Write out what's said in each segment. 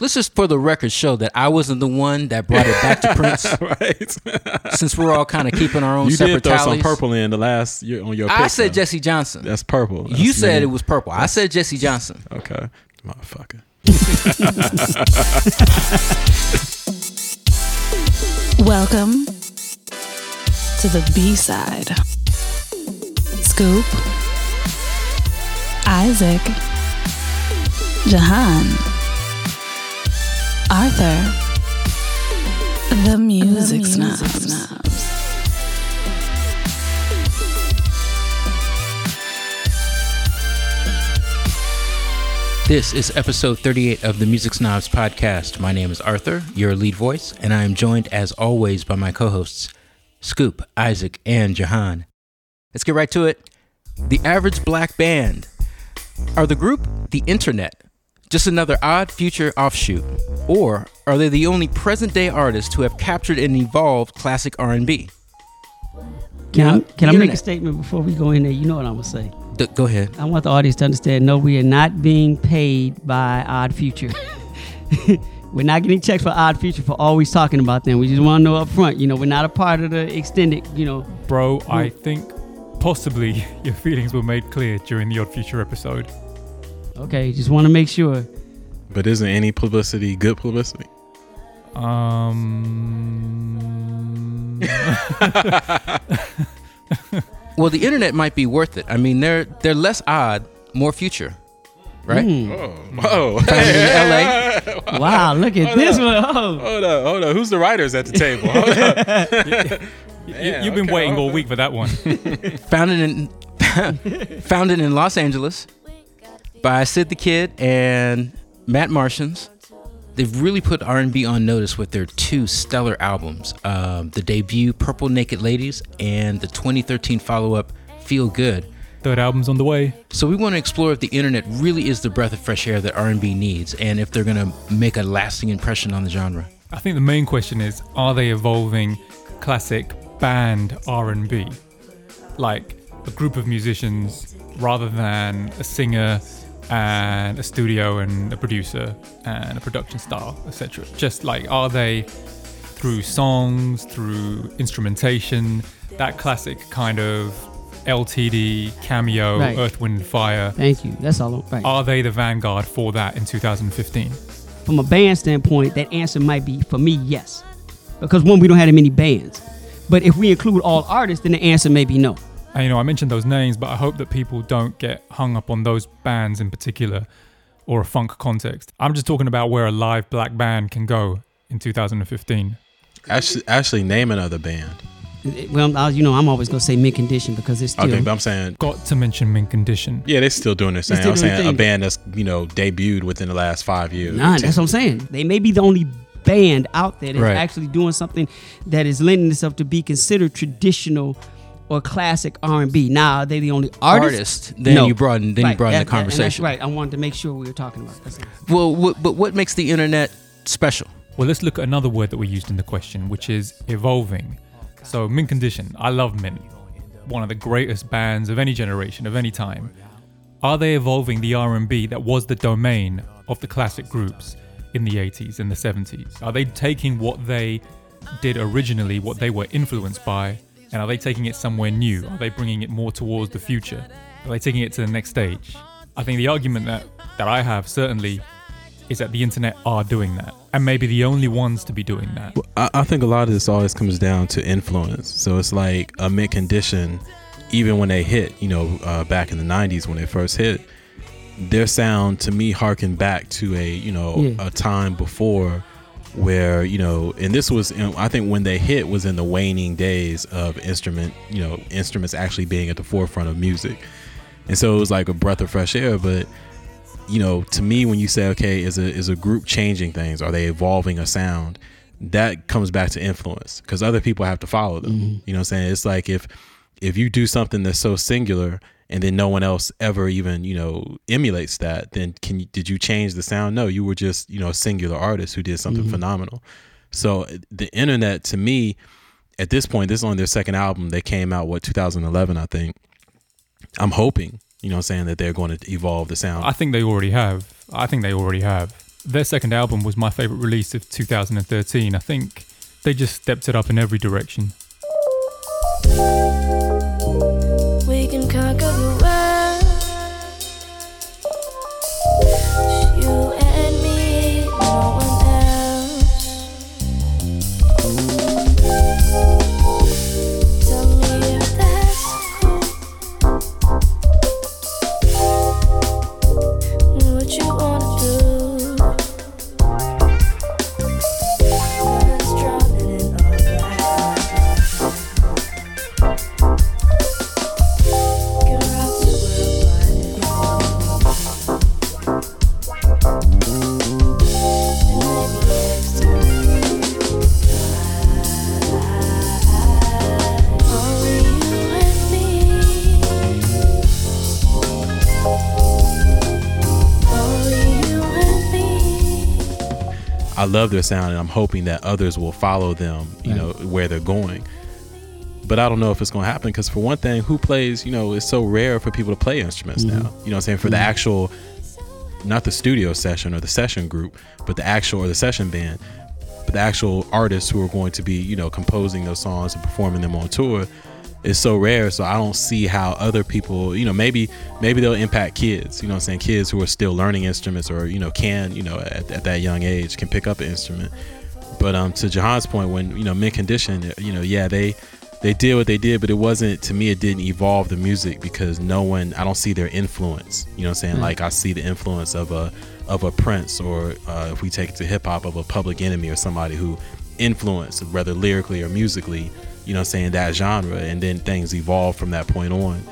Let's just for the record show that I wasn't the one that brought it back to Prince. right. Since we're all kind of keeping our own you separate did throw tallies. some purple in the last year on your. I pick, said though. Jesse Johnson. That's purple. you That's said me. it was purple. I said Jesse Johnson. Okay, motherfucker. Welcome to the B side. Scoop, Isaac, Jahan, Arthur, the music, snobs. This is episode 38 of the Music Snobs podcast. My name is Arthur, your lead voice, and I am joined as always by my co hosts, Scoop, Isaac, and Jahan. Let's get right to it. The Average Black Band. Are the group the internet just another odd future offshoot? Or are they the only present day artists who have captured and evolved classic R&B? Can I, Now, can I make a statement before we go in there? You know what I'm gonna say. D- go ahead. I want the audience to understand. No, we are not being paid by Odd Future. we're not getting checks for Odd Future for always talking about them. We just want to know up front. You know, we're not a part of the extended. You know, Bro, I think possibly your feelings were made clear during the Odd Future episode. Okay. Just want to make sure. But isn't any publicity good publicity? Um, Well, the internet might be worth it. I mean, they're they're less odd, more future, right? Hmm. Oh, whoa. Founded in L.A. Wow, look at Hold this up. one. Oh. Hold up, hold up. Who's the writers at the table? Hold up. you, Man, you've been okay, waiting all week for that one. founded in founded in Los Angeles by Sid the Kid and Matt Martians. They've really put R&B on notice with their two stellar albums, um, the debut "Purple Naked Ladies" and the 2013 follow-up "Feel Good." Third album's on the way. So we want to explore if the internet really is the breath of fresh air that R&B needs, and if they're gonna make a lasting impression on the genre. I think the main question is: Are they evolving classic band R&B, like a group of musicians, rather than a singer and a studio and a producer and a production style, etc. Just like are they through songs, through instrumentation, that classic kind of LTD cameo, Right. Earth, Wind, and Fire. Thank you. That's all. Right. Are they the vanguard for that in 2015? From a band standpoint, that answer might be for me, yes, because one, we don't have that many bands. But if we include all artists, then the answer may be no. And, you know, I mentioned those names, but I hope that people don't get hung up on those bands in particular or a funk context. I'm just talking about where a live black band can go in 2015. actually, actually, name another band. Well, I, you know, I'm always gonna say Mint Condition because it's still Okay, but I'm saying, Got to mention Mint Condition. yeah, they're still doing their thing. I'm doing their saying a band that's you know debuted within the last five years. Nah, that's what I'm saying. They may be the only band out there that's Right. actually doing something that is lending itself to be considered traditional or classic R&B. Now, are they the only artist? Artist. Then No. you broaden. Then you Right, broaden that- the that- that's conversation. right. I wanted to make sure we were talking about this. Well, what, but what makes the internet special? Well, let's look at another word that we used in the question, which is evolving. So, Mint Condition. I love Mint. One of the greatest bands of any generation, of any time. Are they evolving the R&B that was the domain of the classic groups in the 80s and the 70s? Are they taking what they did originally, what they were influenced by, and are they taking it somewhere new? Are they bringing it more towards the future? Are they taking it to the next stage? I think the argument that, that I have certainly is that the internet are doing that and maybe the only ones to be doing that. I, I think a lot of this always comes down to influence. So it's like a Mint Condition, even when they hit, you know, uh, back in the '90s when they first hit, their sound to me harkened back to a you know Yeah. a time before where you know and this was in, i think when they hit was in the waning days of instrument you know instruments actually being at the forefront of music. And so it was like a breath of fresh air but you know to me when you say okay is a is a group changing things? Are they evolving a sound? That comes back to influence because other people have to follow them. Mm-hmm. You know what i'm saying? It's like if if you do something that's so singular and then no one else ever even you know emulates that then can you, did you change the sound no you were just you know a singular artist who did something mm-hmm. phenomenal so uh, the internet to me at this point this is only their second album they came out what 2011 i think i'm hoping you know i'm saying that they're going to evolve the sound I think they already have. I think they already have. their second album was my favorite release of 2013. I think they just stepped it up in every direction. I love their sound, and I'm hoping that others will follow them. You Right. know where they're going. But I don't know if it's going to happen because, for one thing, who plays? You know, it's so rare for people to play instruments mm-hmm. now. You know, what I'm saying for the mm-hmm. actual, not the studio session or the session group, but the actual or the session band, but the actual artists who are going to be, you know, composing those songs and performing them on tour is so rare. So I don't see how other people, you know, maybe maybe they'll impact kids. You know, what I'm saying kids who are still learning instruments or you know can, you know, at, at that young age can pick up an instrument. But um, to Jahan's point, when you know, Mint Condition, you know, yeah, they they did what they did, but it wasn't to me. It didn't evolve the music because no one. I don't see their influence. You know, what I'm saying like I see the influence of a of a Prince or uh, if we take it to hip hop of a Public Enemy or somebody who influenced whether lyrically or musically. You know, saying that genre, and then things evolve from that point on.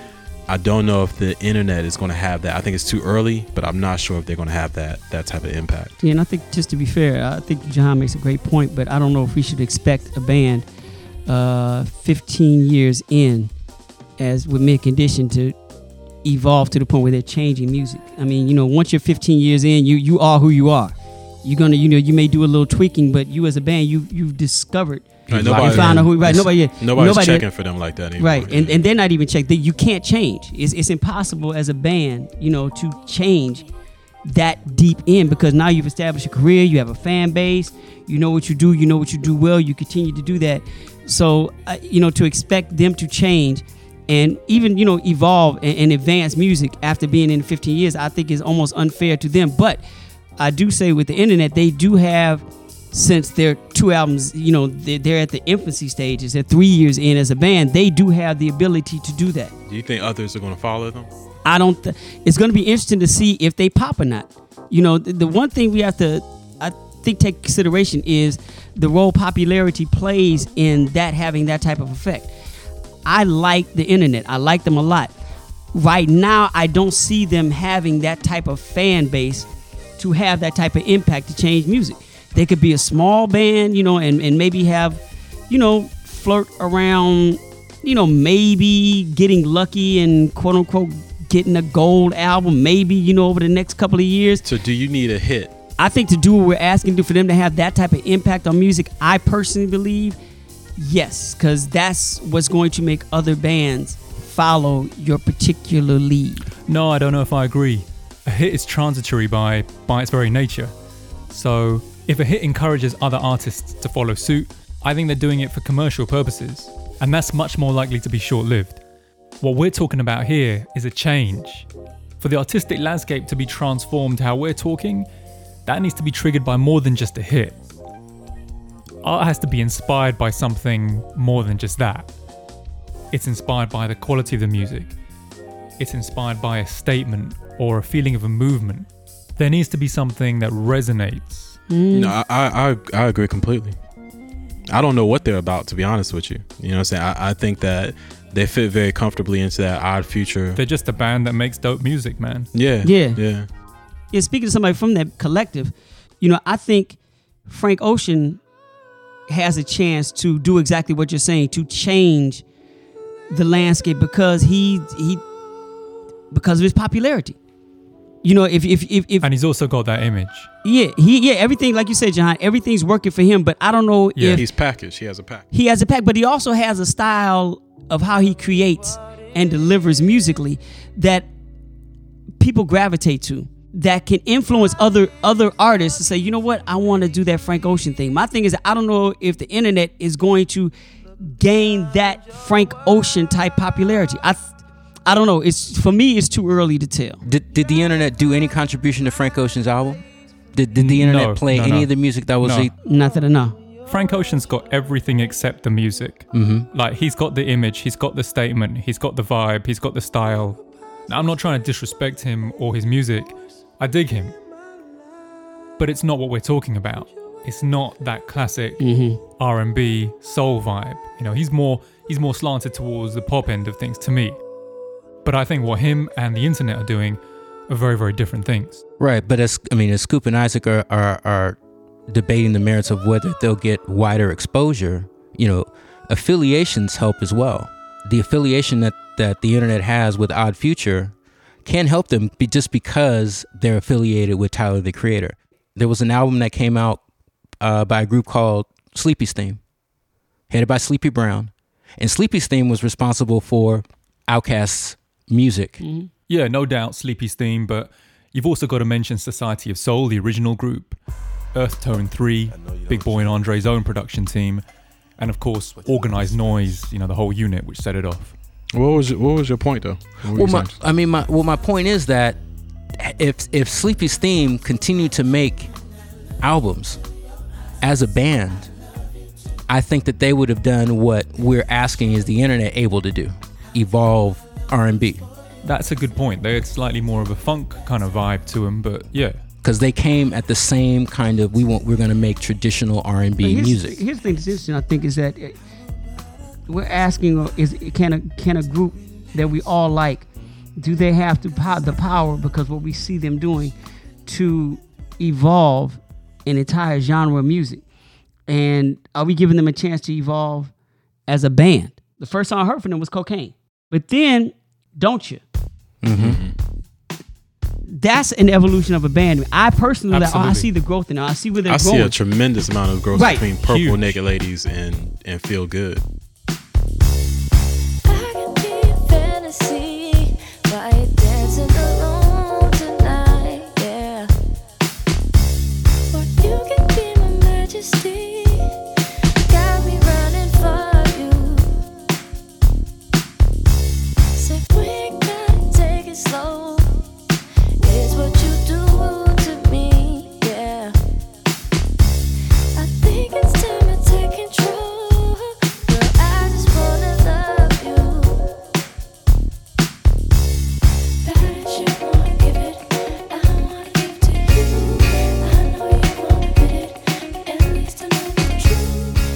I don't know if the internet is going to have that. I think it's too early, but I'm not sure if they're going to have that that type of impact. Yeah, and I think just to be fair, I think John makes a great point, but I don't know if we should expect a band uh, 15 years in, as with Mint Condition, to evolve to the point where they're changing music. I mean, you know, once you're 15 years in, you you are who you are. You're gonna, you know, you may do a little tweaking, but you as a band, you you've discovered, Right, you nobody- found out who right. Nobody, Nobody's nobody, checking for them like that anymore. Right, and and they're not even checked. You can't change. It's it's impossible as a band, you know, to change that deep in because now you've established a career, you have a fan base, you know what you do, you know what you do well, you continue to do that. So, uh, you know, to expect them to change and even you know evolve and, and advance music after being in 15 years, I think is almost unfair to them. But I do say with the internet, they do have since their two albums, you know, they're, they're at the infancy stages. They're three years in as a band. They do have the ability to do that. Do you think others are going to follow them? I don't. Th- it's going to be interesting to see if they pop or not. You know, the, the one thing we have to, I think, take consideration is the role popularity plays in that having that type of effect. I like the internet. I like them a lot. Right now, I don't see them having that type of fan base to have that type of impact to change music. They could be a small band, you know, and, and maybe have, you know, flirt around, you know, maybe getting lucky and quote unquote getting a gold album, maybe, you know, over the next couple of years. So, do you need a hit? I think to do what we're asking to for them to have that type of impact on music, I personally believe, yes, because that's what's going to make other bands follow your particular lead. No, I don't know if I agree. A hit is transitory by by its very nature. So, if a hit encourages other artists to follow suit, I think they're doing it for commercial purposes, and that's much more likely to be short-lived. What we're talking about here is a change. For the artistic landscape to be transformed how we're talking, that needs to be triggered by more than just a hit. Art has to be inspired by something more than just that. It's inspired by the quality of the music, it's inspired by a statement or a feeling of a movement. There needs to be something that resonates. Mm. No, I, I I I agree completely. I don't know what they're about to be honest with you. You know what I'm saying? I, I think that they fit very comfortably into that odd future. They're just a band that makes dope music, man. Yeah. Yeah. Yeah. yeah, speaking to somebody from that collective, you know, I think Frank Ocean has a chance to do exactly what you're saying to change the landscape because he he because of his popularity. You know, if if if, if And he's also got that image. yeah, he yeah, everything like you said, John, everything's working for him, but I don't know Yeah. if He's packaged. He has a pack. he has a pack, but he also has a style of how he creates and delivers musically that people gravitate to. that can influence other other artists to say, you know what, I want to do that Frank Ocean thing. My thing is, I don't know if the internet is going to gain that Frank Ocean type popularity. I I don't know. It's for me, it's too early to tell. Did, did the internet do any contribution to Frank Ocean's album? Did, did the internet No, play no, any no. of the music that was No. the, Not that I know. Frank Ocean's got everything except the music. Mm-hmm. Like he's got the image, he's got the statement, he's got the vibe, he's got the style. Now, I'm not trying to disrespect him or his music. I dig him, but it's not what we're talking about. It's not that classic R&B soul vibe. You know, he's more he's more slanted towards the pop end of things to me. But I think what him and the internet are doing are very very different things. Right, but as I mean, as Scoop and Isaac are, are are debating the merits of whether they'll get wider exposure, you know, affiliations help as well. The affiliation that that the internet has with Odd Future can help them be just because they're affiliated with Tyler the Creator. There was an album that came out uh, by a group called Sleepy's Theme, headed by Sleepy Brown, and Sleepy's Theme was responsible for Outkast's music. Mm-hmm. Yeah, no doubt Sleepy's theme, but you've also got to mention Society of Soul, the original group, Earth Tone 3, Big Boy and Andre's own production team, and of course, Organized Noise, you know, the whole unit which set it off. What was your, what was your point though? What Well, you my. I mean, my well, my point is that if if Sleepy's Theme continued to make albums as a band, I think that they would have done what we're asking is the internet able to do, evolve R and B, That's a good point. They had slightly more of a funk kind of vibe to them, but yeah. because they came at the same kind of we want we're going to make traditional R and B music. Here's the thing that's interesting. I think is that uh, we're asking: uh, Is can a can a group that we all like do they have to po- the power because what we see them doing to evolve an entire genre of music? And are we giving them a chance to evolve as a band? The first song I heard from them was Cocaine, but then Don't You? Mm-hmm. That's an evolution of a band. I personally, like, oh, I see the growth in it. I see where they're I see a tremendous amount of growth Right. between Purple Huge. Naked Ladies and and Feel Good.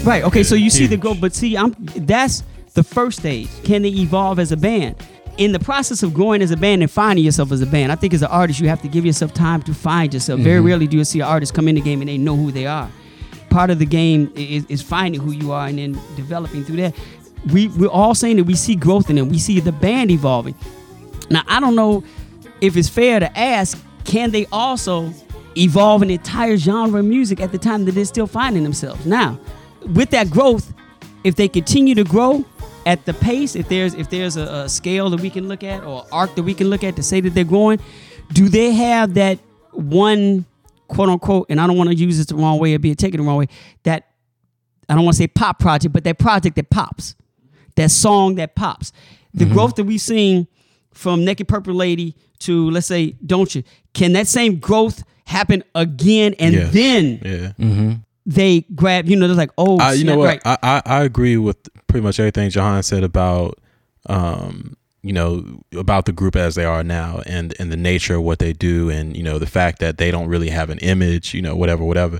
Right. Okay. So you see the growth, but see, I'm that's the first stage. Can they evolve as a band? In the process of growing as a band and finding yourself as a band, I think as an artist you have to give yourself time to find yourself. Very mm-hmm. rarely do you see an artist come in the game and they know who they are. Part of the game is, is finding who you are and then developing through that. We we're all saying that we see growth in them. We see the band evolving. Now I don't know if it's fair to ask, can they also evolve an entire genre of music at the time that they're still finding themselves? Now, with that growth, if they continue to grow at the pace, if there's if there's a, a scale that we can look at or arc that we can look at to say that they're growing, do they have that one quote unquote, and I don't want to use this the wrong way or be taken the wrong way, that I don't want to say pop project, but that project that pops, that song that pops. The mm-hmm. growth that we've seen from Naked Purple Lady to let's say Don't You, can that same growth happen again and Yes. then Yeah. Mm-hmm. They grab, you know, they're like, oh, I, you snap, know what? right. I, I I agree with pretty much everything Jahan said about um you know about the group as they are now and and the nature of what they do and you know the fact that they don't really have an image you know whatever whatever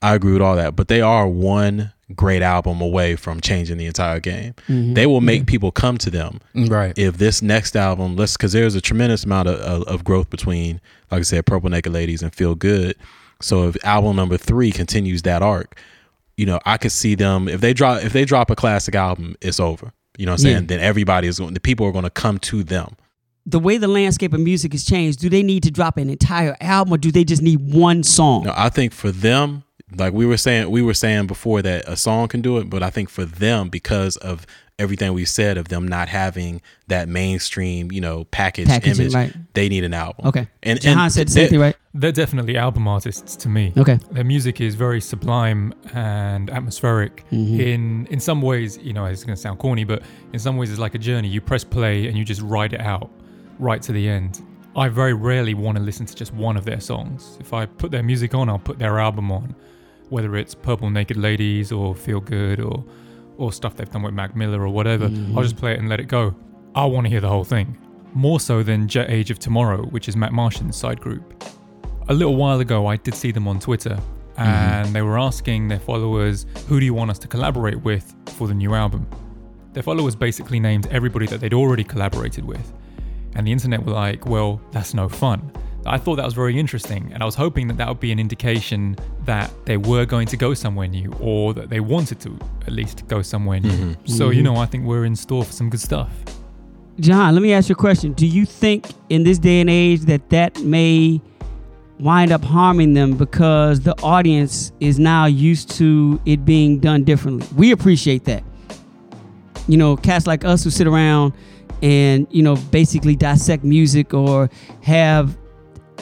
I agree with all that but they are one great album away from changing the entire game they will make people come to them Right. if this next album let's because there's a tremendous amount of, of, of growth between like i said purple naked ladies and feel good so if album number three continues that arc you know i could see them if they drop if they drop a classic album it's over you know what i'm saying Yeah. then everybody is going the people are going to come to them the way the landscape of music has changed, do they need to drop an entire album or do they just need one song? no i think for them like we were saying we were saying before that a song can do it but i think for them because of everything we said of them not having that mainstream, you know, package Packaging, image. right. They need an album. Okay. And Jahan and said the same they- thing, right? They're definitely album artists to me. Okay. Their music is very sublime and atmospheric. Mhm. In in some ways, you know, it's going to sound corny, but in some ways, it's like a journey. You press play and you just ride it out, right to the end. I very rarely want to listen to just one of their songs. If I put their music on, I'll put their album on, whether it's Purple Naked Ladies or Feel Good or or stuff they've done with Mac Miller or whatever. Mm-hmm. I'll just play it and let it go. I want to hear the whole thing. More so than Jet Age of Tomorrow, which is Matt Martian's side group a little while ago, I did see them on Twitter, mm-hmm. and they were asking their followers, "Who do you want us to collaborate with for the new album?" Their followers basically named everybody that they'd already collaborated with, and the internet were like, "Well, that's no fun." I thought that was very interesting, and I was hoping that that would be an indication that they were going to go somewhere new, or that they wanted to at least go somewhere new. Mm-hmm. So, you mm-hmm. know, I think we're in store for some good stuff. John, let me ask you a question. Do you think in this day and age that that may wind up harming them because the audience is now used to it being done differently? We appreciate that. You know, cats like us who sit around and, you know, basically dissect music or have,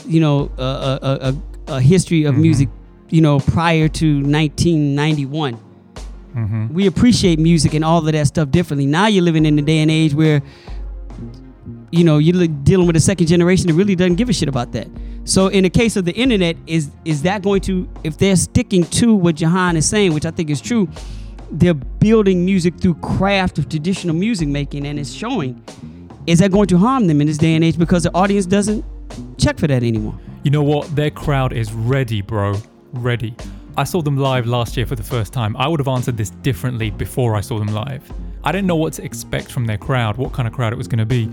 you know, a, a, a, a history of Mhm. music, you know, prior to 1991 hmm we appreciate music and all of that stuff differently. Now you're living in the day and age where, you know, you're dealing with a second generation that really doesn't give a shit about that. So in the case of the internet, is is that going to, if they're sticking to what Jahan is saying, which I think is true, they're building music through craft of traditional music making, and it's showing. Is that going to harm them in this day and age because the audience doesn't check for that anymore? You know what? Their crowd is ready, bro. Ready. I saw them live last year for the first time. I would have answered this differently before I saw them live. I didn't know what to expect from their crowd, what kind of crowd it was going to be.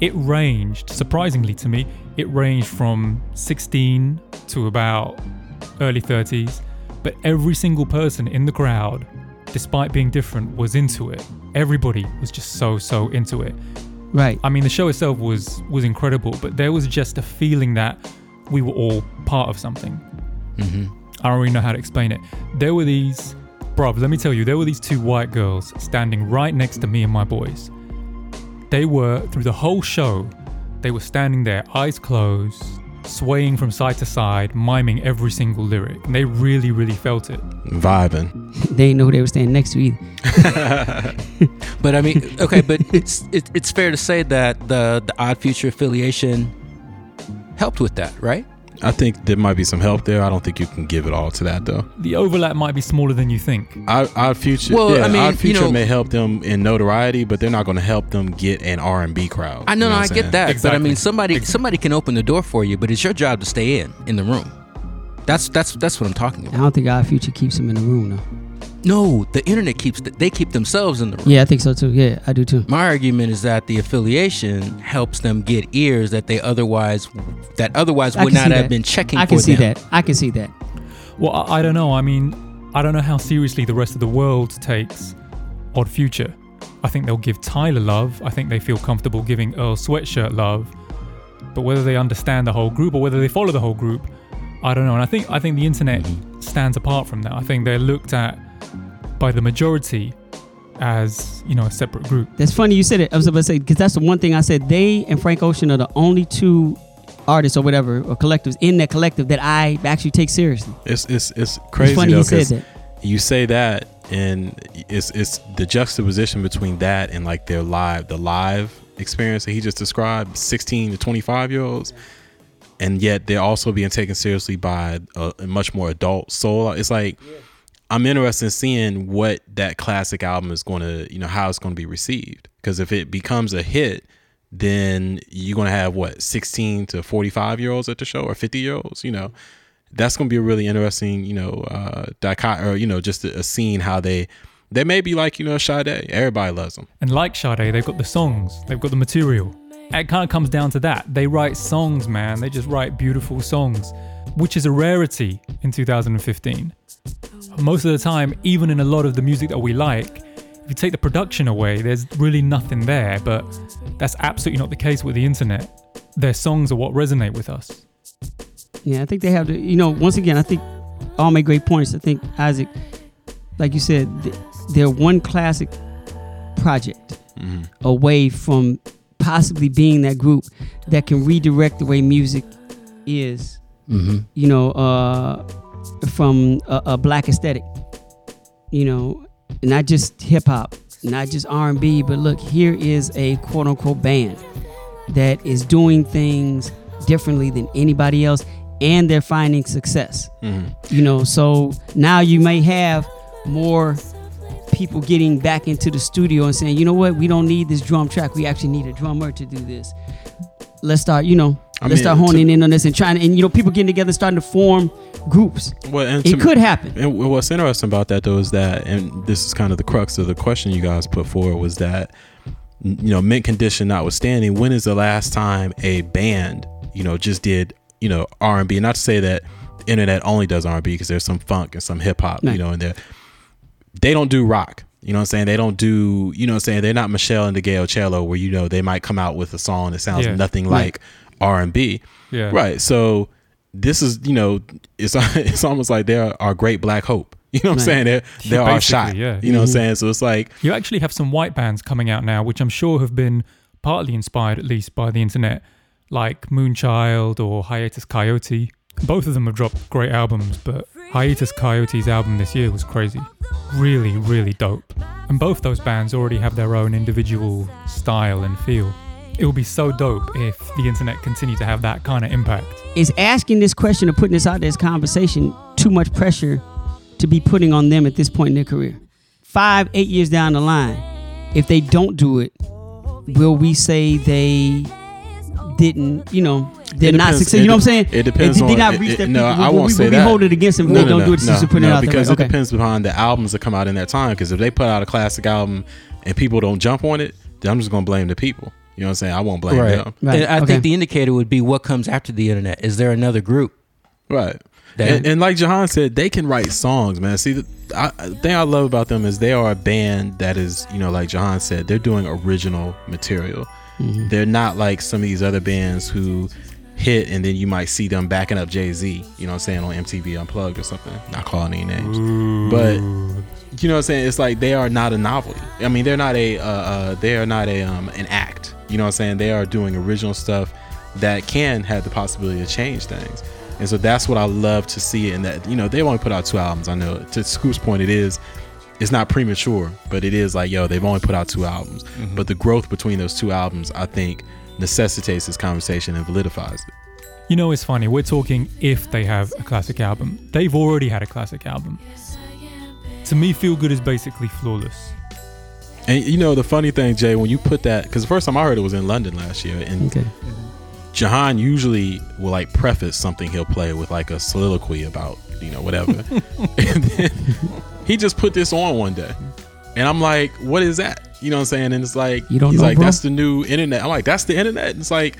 It ranged, surprisingly to me, it ranged from 16 to about early 30s. But every single person in the crowd, despite being different, was into it. Everybody was just so, so into it. Right. I mean, the show itself was was incredible, but there was just a feeling that we were all part of something. Mm-hmm. I don't really know how to explain it. There were these, bruv, let me tell you, there were these two white girls standing right next to me and my boys. They were, through the whole show, they were standing there, eyes closed, swaying from side to side, miming every single lyric. And they really, really felt it. Vibing. They didn't know who they were standing next to either. But I mean, okay, but it's it, it's fair to say that the the Odd Future affiliation helped with that, right? I think there might be some help there. I don't think you can give it all to that though. The overlap might be smaller than you think. Our, Odd Future, Well, yeah, I mean, Odd you Future know- may help them in notoriety, but they're not going to help them get an R and B crowd. I know, You no, I I'm get saying? that, but I mean, somebody Exactly. somebody can open the door for you, but it's your job to stay in in the room. That's that's that's what I'm talking about. I don't think Odd Future keeps them in the room though. No, the internet keeps they keep themselves in the room. Yeah, I think so too. Yeah, I do too. My argument is that the affiliation helps them get ears that they otherwise that otherwise I would not have that. been checking I for can see them. that. I can see that. Well, I, I don't know. I mean, I don't know how seriously the rest of the world takes Odd Future. I think they'll give Tyler love. I think they feel comfortable giving Earl Sweatshirt love. But whether they understand the whole group or whether they follow the whole group, I don't know. And I think I think the internet mm-hmm. stands apart from that. I think they're looked at by the majority as you know a separate group. That's funny you said it. I was about to say because that's the one thing I said. They and Frank Ocean are the only two artists or whatever or collectives in that collective that I actually take seriously. It's it's it's crazy it's funny though you said 'cause that. you say that and it's it's the juxtaposition between that and like their live the live experience that he just described 16 to 25 year olds and yet they're also being taken seriously by a, a much more adult soul it's like i'm interested in seeing what that classic album is going to you know how it's going to be received because if it becomes a hit then you're going to have what 16 to 45 year olds at the show or 50 year olds you know that's going to be a really interesting, you know, uh, dicot or you know, just a, a scene how they they may be like you know Sade. Everybody loves them. And like Sade, they've got the songs, they've got the material. It kind of comes down to that. They write songs, man. They just write beautiful songs, which is a rarity in 2015. Most of the time, even in a lot of the music that we like, if you take the production away, there's really nothing there. But that's absolutely not the case with the internet. Their songs are what resonate with us. Yeah, I think they have to. You know, once again, I think all make great points. I think Isaac, like you said, they're one classic project away from possibly being that group that can redirect the way music is Mm-hmm. you know, uh, from a, a black aesthetic. You know, not just hip hop, not just R and B, but look, here is a quote unquote band that is doing things differently than anybody else, and they're finding success. Mm-hmm. You know, so now you may have more people getting back into the studio and saying, you know what, we don't need this drum track. We actually need a drummer to do this. Let's start, you know, I let's mean, start to- honing in on this and trying to, and you know, people getting together, starting to form groups. Well, and It to- could happen. And what's interesting about that though is that, and this is kind of the crux of the question you guys put forward was that, you know, mint condition notwithstanding, when is the last time a band, you know, just did, you know, R and B? Not to say that the internet only does R and B because there's some funk and some hip hop, Right. you know, in there. They don't do rock. You know what I'm saying? They don't do, you know what I'm saying? They're not Meshell Ndegeocello where, you know, they might come out with a song that sounds Yeah. nothing Right. like R and B. Yeah. Right. So this is, you know, it's it's almost like they're our great black hope. You know what I'm saying? They're they're our shot. yeah. You know what I'm mm-hmm. saying? So it's like You actually have some white bands coming out now, which I'm sure have been partly inspired, at least, by the internet, like Moonchild or Hiatus Kaiyote. Both of them have dropped great albums, but Hiatus Kaiyote's album this year was crazy. Really, really dope. And both those bands already have their own individual style and feel. It would be so dope if the internet continued to have that kind of impact. Is asking this question or putting this out there as conversation too much pressure to be putting on them at this point in their career? Five, eight years down the line, if they don't do it, will we say they didn't, you know, they're not depends- successful? You know what I'm saying? it depends Did they on- not reach it- that no, peak? I Will won't we, say will we that. hold it against them if no, they no, don't no, do it? no, just to put it no, out because right? it Okay. depends upon the albums that come out in that time. Because if they put out a classic album and people don't jump on it, then I'm just gonna blame the people. You know what I'm saying? I won't blame Right. them. Right, And I okay. think the indicator would be what comes after the internet. Is there another group? Right. And, and like Jahan said, they can write songs, man. See, the I, the thing I love about them is they are a band that is, you know, like Jahan said, they're doing original material. Mm-hmm. They're not like some of these other bands who hit and then you might see them backing up Jay Z, you know what I'm saying, on MTV Unplugged or something. Not calling any names. But you know what I'm saying? It's like they are not a novelty. I mean, they're not a uh, uh, they are not a um, an act. You know what I'm saying? They are doing original stuff that can have the possibility to change things. And so that's what I love to see. And that you know they've only put out two albums. I know to Scoop's point, it is it's not premature, but it is like yo they've only put out two albums. Mm-hmm. But the growth between those two albums, I think, necessitates this conversation and validifies it. You know, it's funny. We're talking if they have a classic album. They've already had a classic album. To me, Feel Good is basically flawless. And you know the funny thing, Jay, when you put that, because the first time I heard it was in London last year, and Okay. Jahan usually will like preface something he'll play with like a soliloquy about you know whatever, and then he just put this on one day, and I'm like, what is that? You know what I'm saying? And it's like You don't he's know, like, bro? that's the new internet. I'm like, that's the internet. And it's like,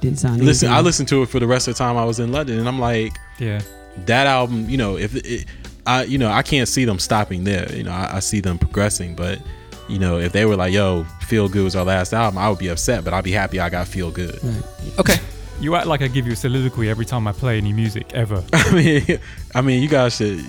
Didn't sound listen, I listened to it for the rest of the time I was in London, and I'm like, Yeah. that album, you know, if it, I, you know, I can't see them stopping there. You know, I, I see them progressing, but you know, if they were like, "Yo, Feel Good was our last album," I would be upset, but I'd be happy I got Feel Good. Okay. You act like I give you a soliloquy every time I play any music ever. I mean, I mean, you guys should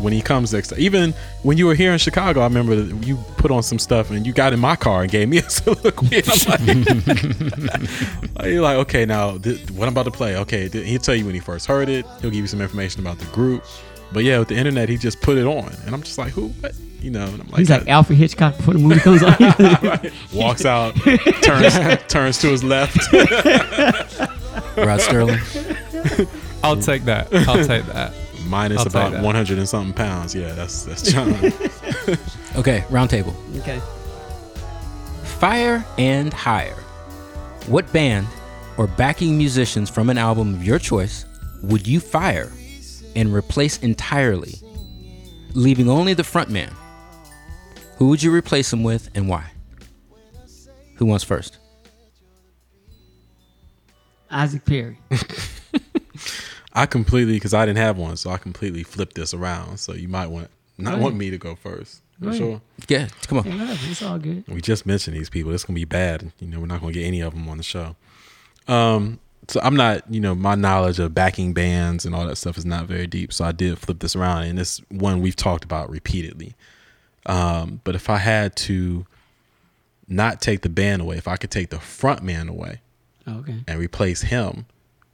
when he comes next. Even when you were here in Chicago, I remember that you put on some stuff and you got in my car and gave me a soliloquy. I'm like, you're like, okay, now th- what I'm about to play? Okay, th- he'll tell you when he first heard it. He'll give you some information about the group. But yeah, with the internet, he just put it on, and I'm just like, who? What? You know? And I'm like, He's like Alfred Hitchcock before the movie comes on. right. walks out, turns turns to his left. Rod Serling. I'll take that. I'll take that. Minus I'll about that. 100 and something pounds. Yeah, that's that's John. Okay, round table. okay. Fire and hire. What band or backing musicians from an album of your choice would you fire and replace entirely, leaving only the frontman? Who would you replace him with and why? Who wants first? Isaac Perry. I completely because I didn't have one, so I completely flipped this around. So you might want not want me to go first. Go For ahead. sure. Yeah, come on. Yeah, it's all good. We just mentioned these people. It's gonna be bad. You know, we're not gonna get any of them on the show. Um, so I'm not, you know, my knowledge of backing bands and all that stuff is not very deep. So I did flip this around, and this one we've talked about repeatedly. Um, but if I had to not take the band away, if I could take the front man away Oh, okay. and replace him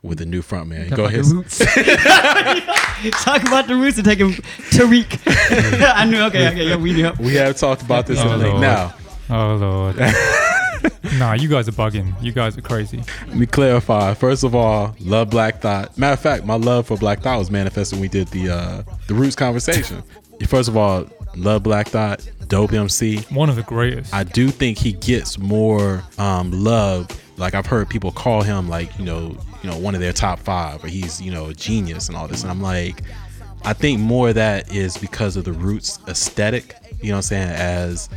with a new front man. Talk Go about ahead. the roots. Talk about the roots and take him Tariq. I knew. Okay, okay, yeah, we knew. We have talked about this Oh, in. Lord. Now, Oh lord. nah, you guys are bugging. You guys are crazy. let me clarify. First of all, love Black Thought. Matter of fact, my love for Black Thought was manifested when we did the uh, the Roots conversation. First of all, love Black Thought, dope MC. One of the greatest. I do think he gets more um, love. Like I've heard people call him like you know you know one of their top five, or he's you know a genius and all this. And I'm like, I think more of that is because of the Roots aesthetic. You know what I'm saying? As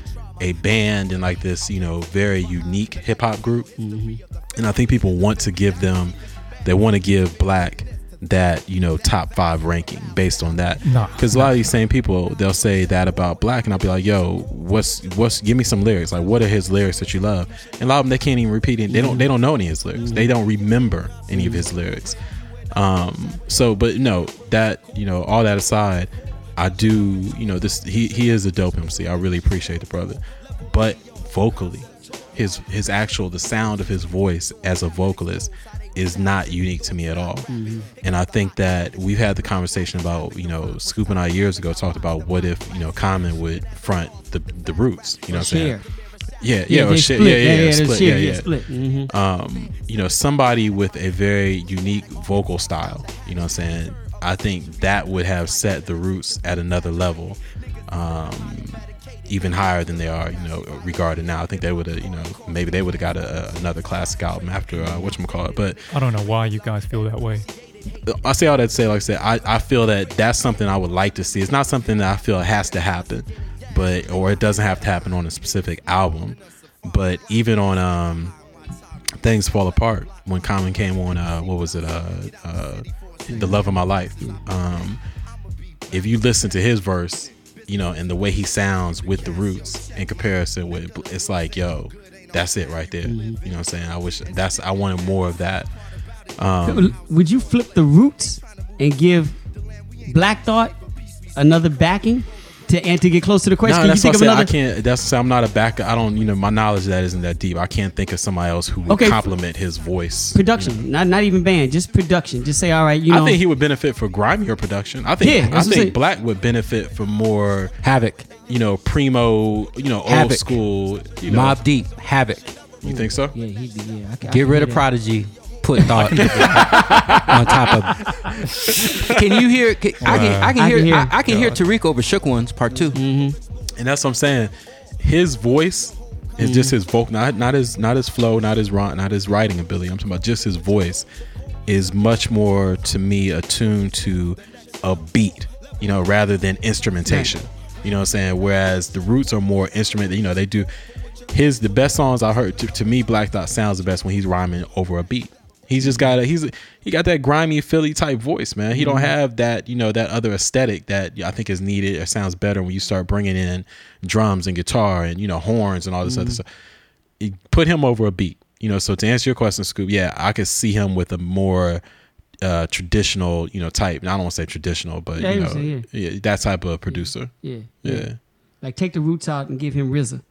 a band and like this you know very unique hip hop group, and I think people want to give them, they want to give Black that you know top five ranking based on that. Nah. because a lot of these same people they'll say that about black and i'll be like yo what's what's give me some lyrics. Like what are his lyrics that you love? And a lot of them they can't even repeat it. They don't they don't know any of his lyrics. They don't remember any of his lyrics. Um so but no that you know all that aside i do you know this he he is a dope mc i really appreciate the brother. But vocally his his actual the sound of his voice as a vocalist is not unique to me at all. And i think that we've had the conversation about you know scoop and i years ago talked about what if you know common would front the the roots you know what i'm saying? Share. yeah yeah, or shit, yeah yeah, yeah, they split, yeah, yeah, yeah. split. Mhm. um you know somebody with a very unique vocal style you know what i'm saying? I think that would have set the roots at another level. Um even higher than they are, you know, regarded now. I think they would have, you know, maybe they would have got a, a- another classic album after uh, what call it. But I don't know why you guys feel that way. I say all that to say, like I said, I, I feel that that's something I would like to see. It's not something that I feel has to happen, but or it doesn't have to happen on a specific album. But even on um, things fall apart when Common came on, uh, what was it? Uh, uh, the love of my life. Um, if you listen to his verse, you know, and the way he sounds with the roots in comparison with, it's like, yo, that's it right there. You know what I'm saying? I wish that's I wanted more of that. Um, Would you flip the roots and give Black Thought another backing to and to get close to the question? No, Can you think what of I said. I can't. That's say I'm not a back. I don't. You know, my knowledge of that isn't that deep. I can't think of somebody else who would Okay. complement his voice. Production, not not even band, just production. Just say, all right, you know, I think he would benefit for grimier production. I think. Yeah, I that's what I'm think. Black would benefit for more. Havoc, You know, primo. You know, old Havoc. school. You know, Mobb Deep, Havoc. You think so? yeah, he'd be yeah. I, can- I Get rid of that. Prodigy. Put thought on top of. Can you hear? Can, I can. I can uh, I hear. can hear. I, I can hear Tariq over Shook Ones Part 2 mm-hmm. And that's what I'm saying. His voice is just mm-hmm. his vocal, not not his not his flow, not his rhyme, not his writing ability. I'm talking about just his voice is much more to me attuned to a beat, you know, rather than instrumentation. You know what I'm saying? Whereas the roots are more instrument. You know, they do his the best songs I heard to, to me. Black Thought sounds the best when he's rhyming over a beat. He's just got a he's he got that grimy Philly type voice, man. He don't have that you know that other aesthetic that I think is needed or sounds better when you start bringing in drums and guitar and you know horns and all this other stuff. You put him over a beat, you know. So to answer your question, Scoop, yeah, I could see him with a more uh, traditional, you know, type. And I don't want to say traditional, but Yeah, you know, yeah, that type of producer. Yeah, Yeah. Like take the roots out and give him RZA.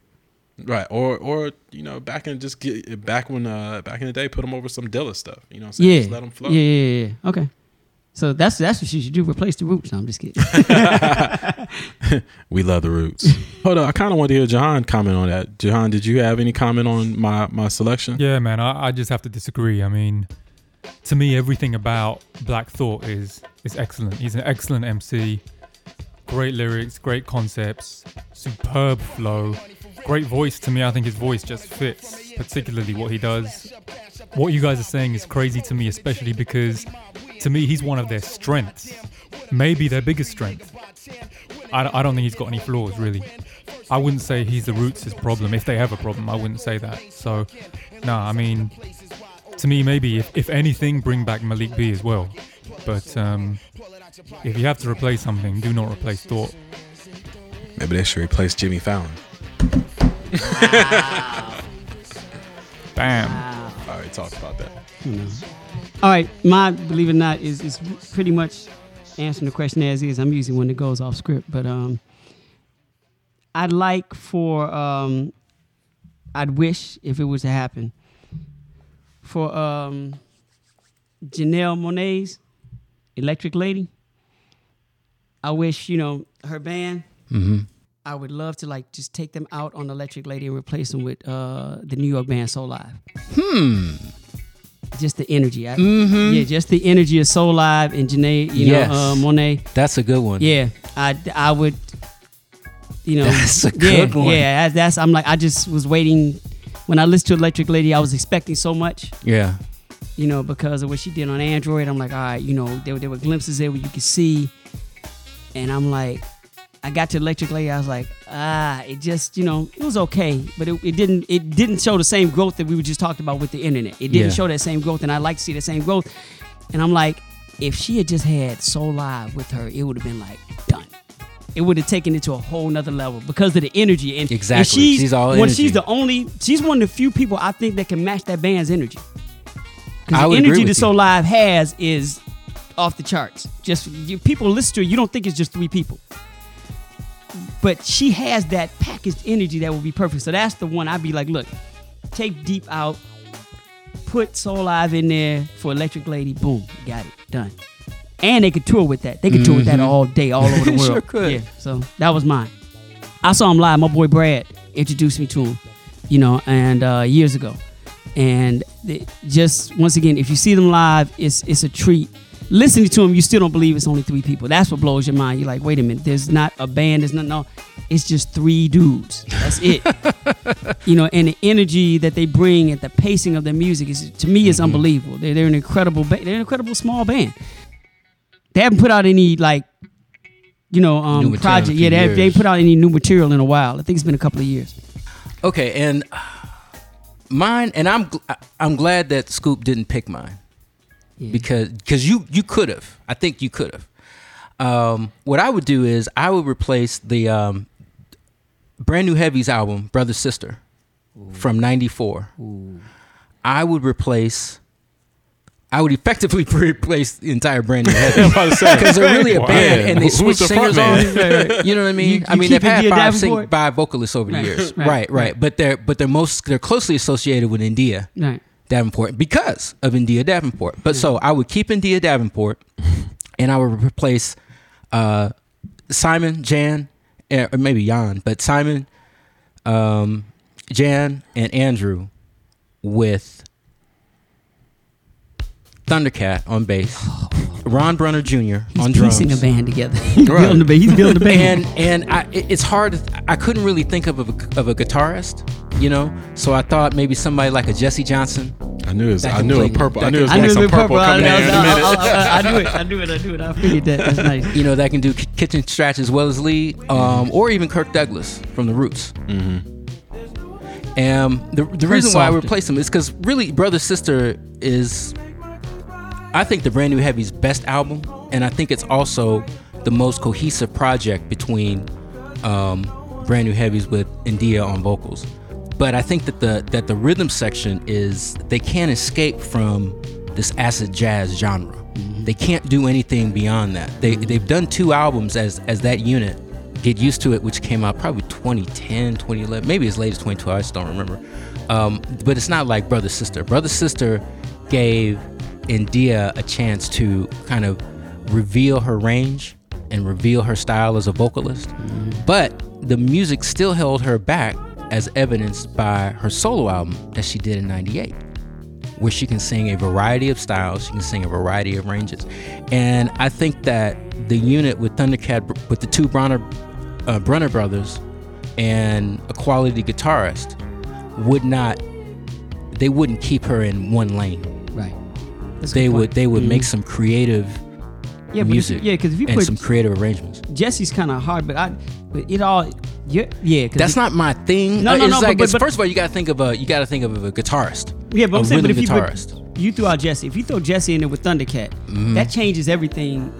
Right, or or you know, back in just get back when uh back in the day, put him over some Dilla stuff. You know what I'm saying? Yeah, Just let him flow. yeah, yeah, yeah. Okay, so that's that's what you should do. Replace the roots. No, I'm just kidding. We love the roots. Hold on, I kind of want to hear Jahan comment on that. Jahan, did you have any comment on my my selection? Yeah, man, I, I just have to disagree. I mean, to me, everything about Black Thought is is excellent. He's an excellent MC, great lyrics, great concepts, superb flow, great voice. To me, I think his voice just fits, particularly what he does. What you guys are saying is crazy to me, especially because to me, he's one of their strengths, maybe their biggest strength. I, I don't think he's got any flaws, really. I wouldn't say he's the roots' his problem. If they have a problem, I wouldn't say that. So, no, I mean, to me, maybe if, if anything, bring back Malik B as well. But um, if you have to replace something, do not replace Thought. Maybe they should replace Jimmy Fallon. Bam. I already talked about that. All right, my believe it or not is is pretty much answering the question as is. I'm usually one that goes off script, but um, I'd like for um, I'd wish if it was to happen for um, Janelle Monáe's Electric Lady. I wish you know her band. Mm-hmm. I would love to like just take them out on Electric Lady and replace them with uh, the New York band Soulive. Hmm. Just the energy. I, Mhm. Yeah, just the energy of Soulive and Janae, you Yes. know, uh, Monáe. That's a good one. Yeah, I, I would, you know, That's a yeah, good one. Yeah, that- that's. I'm like, I just was waiting. When I listened to Electric Lady, I was expecting so much, Yeah. you know, because of what she did on Android. I'm like, all right, you know, there, there were glimpses there where you could see, and I'm like, I got to Electric Lady, I was like, ah, it just, you know, it was okay, but it, it didn't, it didn't show the same growth that we were just talked about with the internet. It didn't Yeah. show that same growth, and I like to see the same growth. And I'm like, if she had just had Soulive with her, it would have been like done. It would have taken it to a whole nother level because of the energy. And and Exactly. she's, She's all when energy. she's the only, she's one of the few people I think that can match that band's energy. Because the would agree energy that Soul. Live has is off the charts. Just you, people listen to her, you don't think it's just three people. But she has that packaged energy that will be perfect. So that's the one I'd be like, look, take Deep out, put Soulive in there for Electric Lady, boom, got it, done. And they could tour with that. They could tour with that all day, all over the world. Sure could. Yeah, so that was mine. I saw him live. My boy Brad introduced me to him, you know, and uh, years ago. And they- just once again, if you see them live, it's it's a treat. Listening to them, you still don't believe it's only three people. That's what blows your mind. You're like, wait a minute, there's not a band. There's nothing. no. It's just three dudes. That's it. you know, and the energy that they bring and the pacing of their music is to me is unbelievable. They're, they're an incredible ba- they're an incredible small band. They haven't put out any like you know um material in a project. Yeah, they, they put out any new material in a while. I think it's been a couple of years. Okay, and mine, and I'm gl- I'm glad that Scoop didn't pick mine Yeah. because because you you could have. I think you could have. Um, what I would do is I would replace the um, brand new Heavies' album, Brother Sister, from '94. I would replace. I would effectively replace the entire brand new Heavy because they're really a band Yeah. and they switch the singers on. You know what I mean? You- I mean they've had five, sing, five vocalists over the Right, years, right, right, right, right. But they're but they're most they're closely associated with N'Dea Right. Davenport because of N'Dea Davenport. But so I would keep N'Dea Davenport, and I would replace uh, Simon, Jan, or maybe Jan, but Simon, um, Jan, and Andrew with Thundercat on bass, Ron Bruner Jr. He's on drums. piecing a band together. He's building a band. He's building a band. and and I, it's hard. I couldn't really think of a, of a guitarist, you know. So I thought maybe somebody like a Jesse Johnson. I knew it. Was, I knew play- it purple. I knew it was gonna I be knew some it purple purple. I, coming in in a I, minute. I, I, I knew it. I knew it. I knew it. I figured that. That's nice. you know, that can do K- kitchen scratch as well as lead, um, or even Kirk Douglas from the Roots. Mm-hmm. And the the reason why I replaced him is because really, Brother Sister is, I think, the Brand New Heavies' best album, and I think it's also the most cohesive project between um, Brand New Heavies with N'Dea on vocals. But I think that the that the rhythm section is they can't escape from this acid jazz genre. They can't do anything beyond that. They they've done two albums as as that unit. Get used to it, which came out probably 2010, 2011, maybe as late as 2012. I just don't remember. Um, but it's not like Brother Sister. Brother Sister gave N'Dea a chance to kind of reveal her range and reveal her style as a vocalist. But the music still held her back, as evidenced by her solo album that she did in '98 where she can sing a variety of styles, she can sing a variety of ranges. And I think that the unit with Thundercat, with the two Bruner, uh, Bruner brothers and a quality guitarist, would not, they wouldn't keep her in one lane. That's They would, they would Mhm. make some creative yeah, but if- music yeah, because if you put some creative arrangements. Jesse's kind of hard, but I, but it all, yeah, yeah. That's not my thing. No, Uh, no, it's no, but- like, but- it's- but- first of all, you got to think of a, you got to think of a guitarist. Yeah, but a I'm saying, but if you guitarist. put, you threw out Jesse, if you throw Jesse in there with Thundercat, Mm-hmm. that changes everything.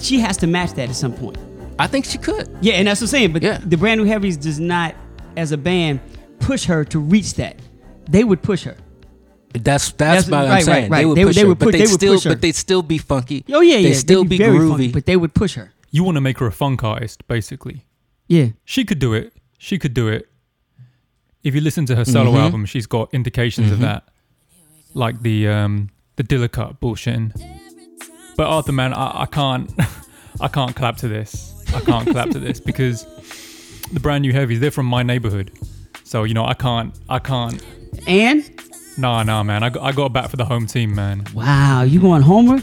She has to match that at some point. I think she could. Yeah, and that's what I'm saying. But Yeah. the brand new heavies does not, as a band, push her to reach that. They would push her. That's that's, That's- what I'm saying. right, right. They would They push they her, would but push- they'd they still, push her. but they'd still be funky. Oh yeah, yeah. They'd still they'd be, very groovy. funky, but they would push her. You want to make her a funk artist, basically. Yeah, She could do it. She could do it. if you listen to her solo Mhm. album, she's got indications of Mhm. that, like the um, the Dilla cut bullshitting. But Arthur, man, I, I can't, I can't clap to this. I can't clap to this because the brand new heavies, they're from my neighborhood, so you know I can't, I can't. And Nah, nah, man, I got, I got a bat for the home team, man. wow, you going Homer?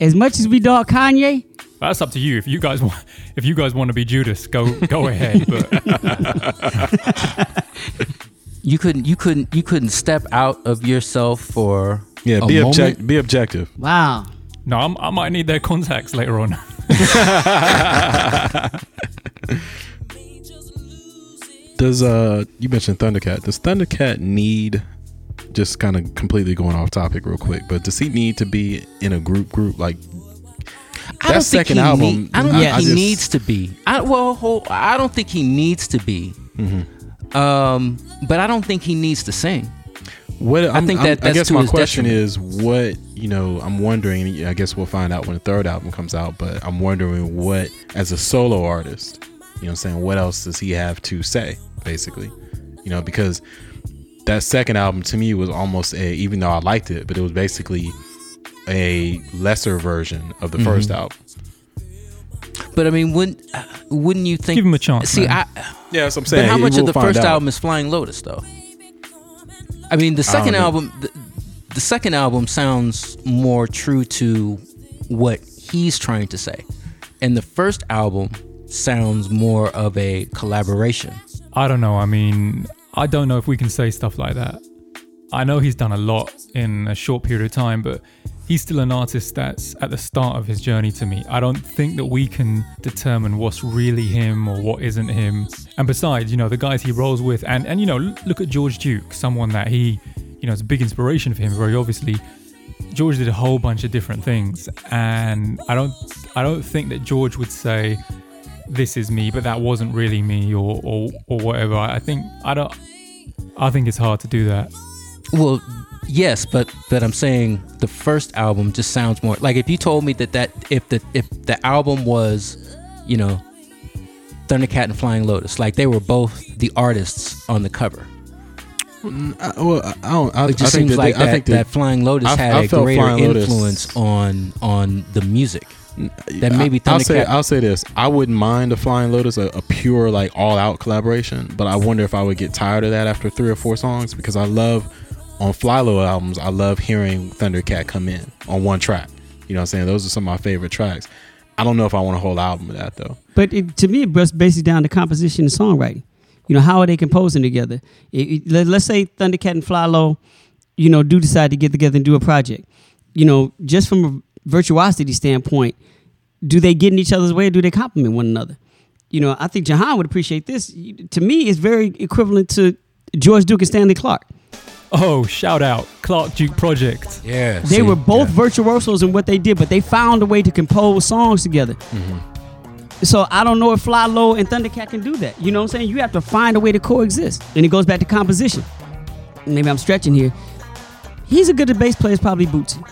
As much as we dog Kanye, That's up to you. If you guys want, if you guys want to be Judas, go go ahead. But You couldn't you couldn't you couldn't step out of yourself for Yeah, a be moment? object, be objective. wow. no, I'm, I might need their contacts later on. Does uh you mentioned Thundercat? Does Thundercat need just kind of completely going off topic real quick, but does he need to be in a group group like I That second album, need- I don't I- think I he just- needs to be. I well, I don't think he needs to be. Mm-hmm. Um, but I don't think he needs to sing. what I'm- think I'm- that I that's guess my question detriment. is what, you know, I'm wondering I guess we'll find out when the third album comes out, but I'm wondering what as a solo artist, you know what I'm saying, what else does he have to say basically? You know, because that second album to me was almost a even though I liked it, but it was basically a lesser version of Mm-hmm. the first album. But I mean, wouldn't uh, wouldn't you think? Give him a chance. See, man. I. Yeah, that's what I'm But saying. how much of the first out. album is Flying Lotus, though? I mean, the second album, the, the second album sounds more true to what he's trying to say, and the first album sounds more of a collaboration. I don't know. I mean, I don't know if we can say stuff like that. I know he's done a lot in a short period of time, but he's still an artist that's at the start of his journey to me. I don't think that we can determine what's really him or what isn't him. And besides, you know, the guys he rolls with, and, and you know, look at George Duke, someone that he, you know, is a big inspiration for him, very obviously. George did a whole bunch of different things, and I don't, I don't think that George would say, this is me, but that wasn't really me, or or, or whatever. I I think I don't. I think it's hard to do that. Well, yes, but but I'm saying the first album just sounds more like if you told me that that if the if the album was, you know, Thundercat and Flying Lotus, like they were both the artists on the cover. Mm, I, well, I I don't. I, It just I think seems that like they, I that, think that Flying Lotus I- had I a greater Flying Lotus- influence on on the music. That maybe I, will say Thundercat- I'll say this. I wouldn't mind a Flying Lotus, a, a pure like all out collaboration, but I wonder if I would get tired of that after three or four songs because I love on FlyLo albums. I love hearing Thundercat come in on one track. You know what I'm saying? Those are some of my favorite tracks. I don't know if I want a whole album of that though. But it, to me, it boils basically down to composition and songwriting. You know, how are they composing together? It, it- let, us say Thundercat and FlyLo, you know, do decide to get together and do a project. You know, just from a virtuosity standpoint, do they get in each other's way or do they compliment one another? You know, I think Jahan would appreciate this. To me, it's very equivalent to George Duke and Stanley Clarke. Oh, shout out Clarke Duke Project. Yeah, They were both virtuosos in what they did, but they found a way to compose songs together. Mm-hmm. So I don't know if FlyLo and Thundercat can do that. You know what I'm saying? You have to find a way to coexist. And it goes back to composition. Maybe I'm stretching here. He's a good bass player, is probably Bootsy.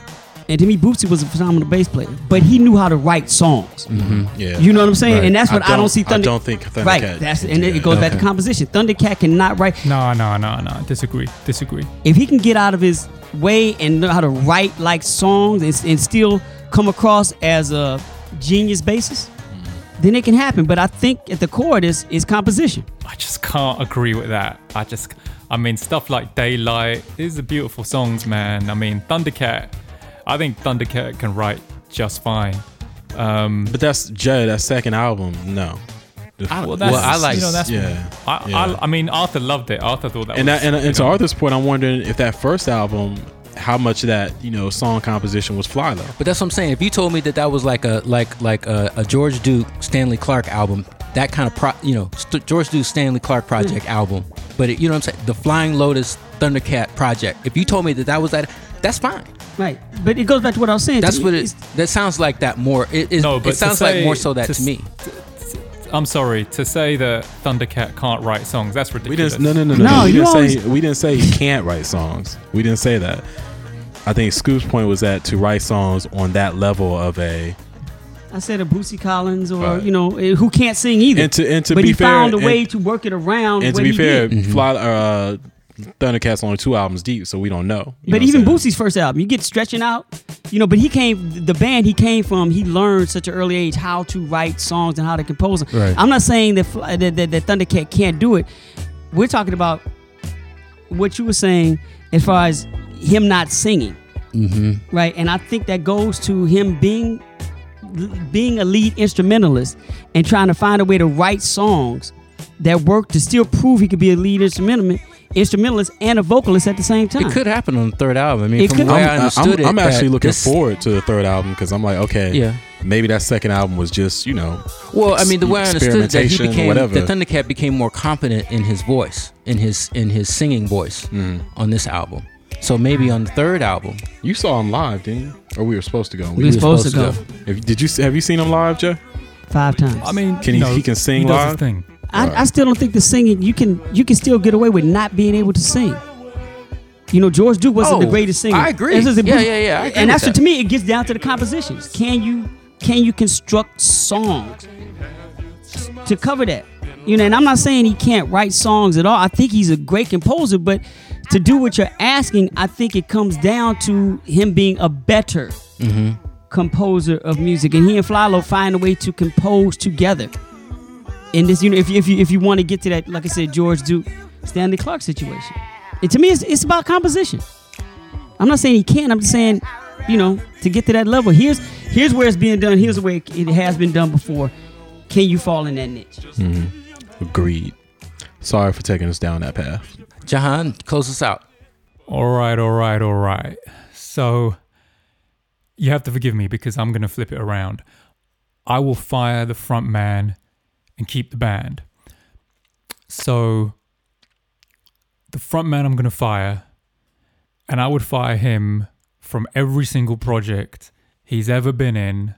And to me, Bootsy was a phenomenal bass player, but he knew how to write songs. Mm-hmm. Yeah, You know what I'm saying? Right. And that's what I don't, see I don't think Thundercat. right. That's and do it that. goes back to composition. Thundercat cannot write. No, no, no, no. Disagree. Disagree. if he can get out of his way and know how to write like songs and, and still come across as a genius bassist, mm-hmm. then it can happen. But I think at the core of this is composition. I just can't agree with that. I just, I mean, stuff like Daylight. These are beautiful songs, man. I mean, Thundercat. I think Thundercat can write just fine. Um, But that's Jay. That second album, no. The- I, well, well, I like you know, that's yeah. I, yeah. I, I mean, Arthur loved it. Arthur thought that and was, that, and, and to know, Arthur's point, I'm wondering if that first album, how much of that you know song composition was FlyLo. But that's what I'm saying. If you told me that that was like a like like a, a George Duke Stanley Clarke album, that kind of pro, you know, St- George Duke Stanley Clarke project album. But it, you know what I'm saying? The Flying Lotus Thundercat project. If you told me that that was that, that's fine. Right. But it goes back to what I was saying. That's what it. That sounds like that more. It, it, No, but it to sounds like more so that to to, s- me. I'm sorry to say that Thundercat can't write songs. That's We ridiculous. didn't. No, no, no, no. No, we you didn't always- say. We didn't say he can't write songs. We didn't say that. I think Scoop's point was that to write songs on that level of a I said a Bootsy Collins or Right. you know eh, who can't sing either. And to and to but be he fair, found a and- way to work it around. And what to be he fair, did. Fly uh, Thundercats only two albums deep, so we don't know. But know even? Bootsy's first album, you get stretching out, you know. But he came, the band he came from, he learned such an early age how to write songs and how to compose them. Right. I'm not saying that, that, that that Thundercat can't do it. We're talking about what you were saying as far as him not singing, Mm-hmm. right? And I think that goes to him being being a lead instrumentalist and trying to find a way to write songs that work to still prove he could be a lead instrumentalist, instrumentalist and a vocalist at the same time. It could happen on the third album. I mean, It from could- the way I'm, I I'm, understood it, I'm actually looking this- forward to the third album because I'm like, okay, Yeah. maybe that second album was just you know, Well, I mean, the way I understood that he became whatever. the Thundercat became more confident in his voice, in his in his singing voice Mm. on this album. So maybe on the third album, you saw him live, didn't you? Or we were supposed to go. We were supposed, to go, Have, did you have you seen him live, Jay? five times. I mean, Can he- know, he can sing he does live? I, I still don't think the singing you can you can still get away with not being able to sing. You know, George Duke wasn't the Oh, greatest singer. I agree. This is Yeah, yeah, yeah, I agree and with that's what that. to me it gets down to the compositions. Can you can you construct songs to cover that? You know, and I'm not saying he can't write songs at all. I think he's a great composer, but to do what you're asking, I think it comes down to him being a better mm-hmm. composer of music, and he and Flylo find a way to compose together. In this, you know, if you, if you if you want to get to that, like I said, George Duke, Stanley Clarke situation, and to me, it's, it's about composition. I'm not saying he can't. I'm just saying, you know, to get to that level, here's here's where it's being done. Here's the way it has been done before. Can you fall in that niche? Mm-hmm. Agreed. Sorry for taking us down that path. Jahan, close us out. All right, all right, all right. So you have to forgive me because I'm going to flip it around. I will fire the front man and keep the band. So the front man I'm going to fire, and I would fire him from every single project he's ever been in,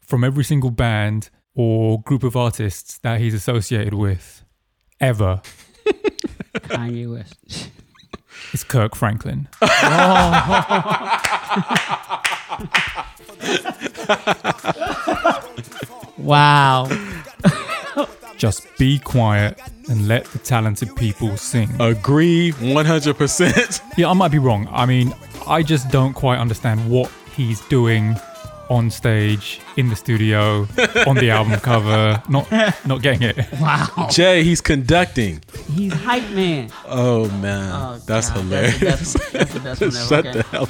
from every single band or group of artists that he's associated with, ever. Kanye West. It's Kirk Franklin. Wow. Just be quiet and let the talented people sing. Agree 100%. Yeah, I might be wrong. I mean, I just don't quite understand what he's doing on stage, in the studio, on the album cover. Not not getting it. Wow. Jay, he's conducting. He's hype man. Oh man, Oh, that's God, hilarious. That's the best. That's the best. Shut okay. the hell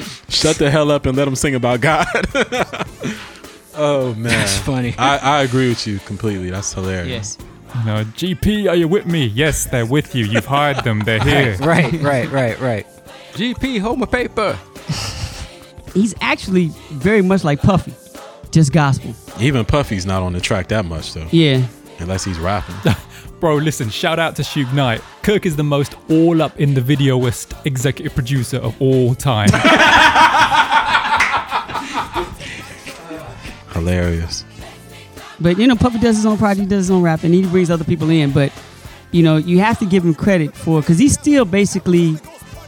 up. Shut the hell up and let him sing about God. Oh man. That's funny. I, I agree with you completely. That's hilarious. You know, GP, are you with me? Yes, they're with you. You've hired them. They're here. Right, right, right, right. GP, hold my paper. He's actually very much like Puffy, just gospel. Even Puffy's not on the track that much though, Yeah. unless he's rapping. Bro, listen, shout out to Suge Knight. Kirk is the most all up in the videoist executive producer of all time. Hilarious. But you know, Puffy does his own project, does his own rap, and he brings other people in. But you know, you have to give him credit for because he's still basically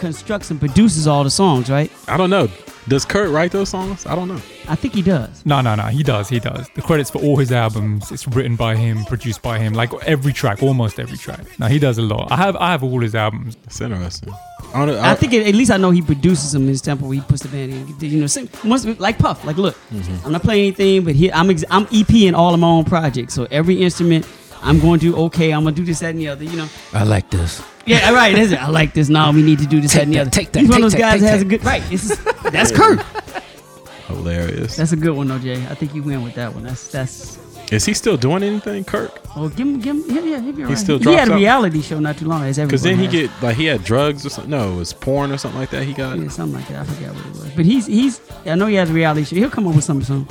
constructs and produces all the songs, right? I don't know. Does Kirk write those songs? I don't know. I think he does. no, no, no. He does. He does. The credits for all his albums, it's written by him, produced by him. Like every track, almost every track. No, he does a lot. I have, I have all his albums. It's interesting. I, don't, I, I think at least I know he produces them in his temple. He puts the band in. You know, sing, once, like Puff. Like, look, mm-hmm. I'm not playing anything, but here I'm ex- I'm EPing all of my own projects. So every instrument, I'm going to do okay. I'm gonna do this, that, and the other. You know. I like this. Yeah, right. That's it. I like this. Now we need to do this, Take that, and the that, other. take that, He's one of those that, guys that has a good right. This is that's Kirk. hilarious. That's a good one, OJ. I think you win with that one. That's that's. Is he still doing anything, Kirk? Oh, give him, give him. Yeah, yeah, he'll be all right. still he had drops a out? reality show not too long. As Because then he everyone get like he had drugs or something. No, it was porn or something like that. He got. yeah, something like that. I forget what it was. But he's he's. I know he has a reality show. He'll come up with something soon.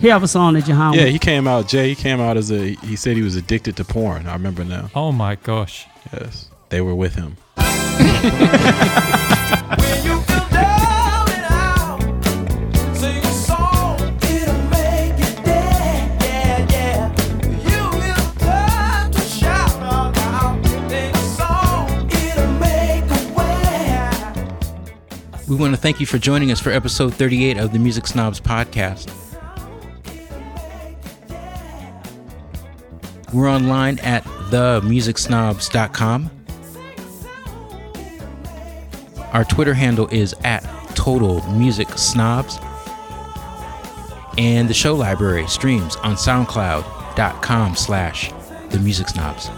He'll have a song that Jahan. Yeah, will- he came out. Jay he came out as a. He said he was addicted to porn. I remember now. Oh my gosh. Yes, they were with him. We want to thank you for joining us for episode 38 of the Music Snobs podcast. We're online at themusicsnobs.com. Our Twitter handle is at Total Music Snobs. And the show library streams on soundcloud.com slash the music snobs.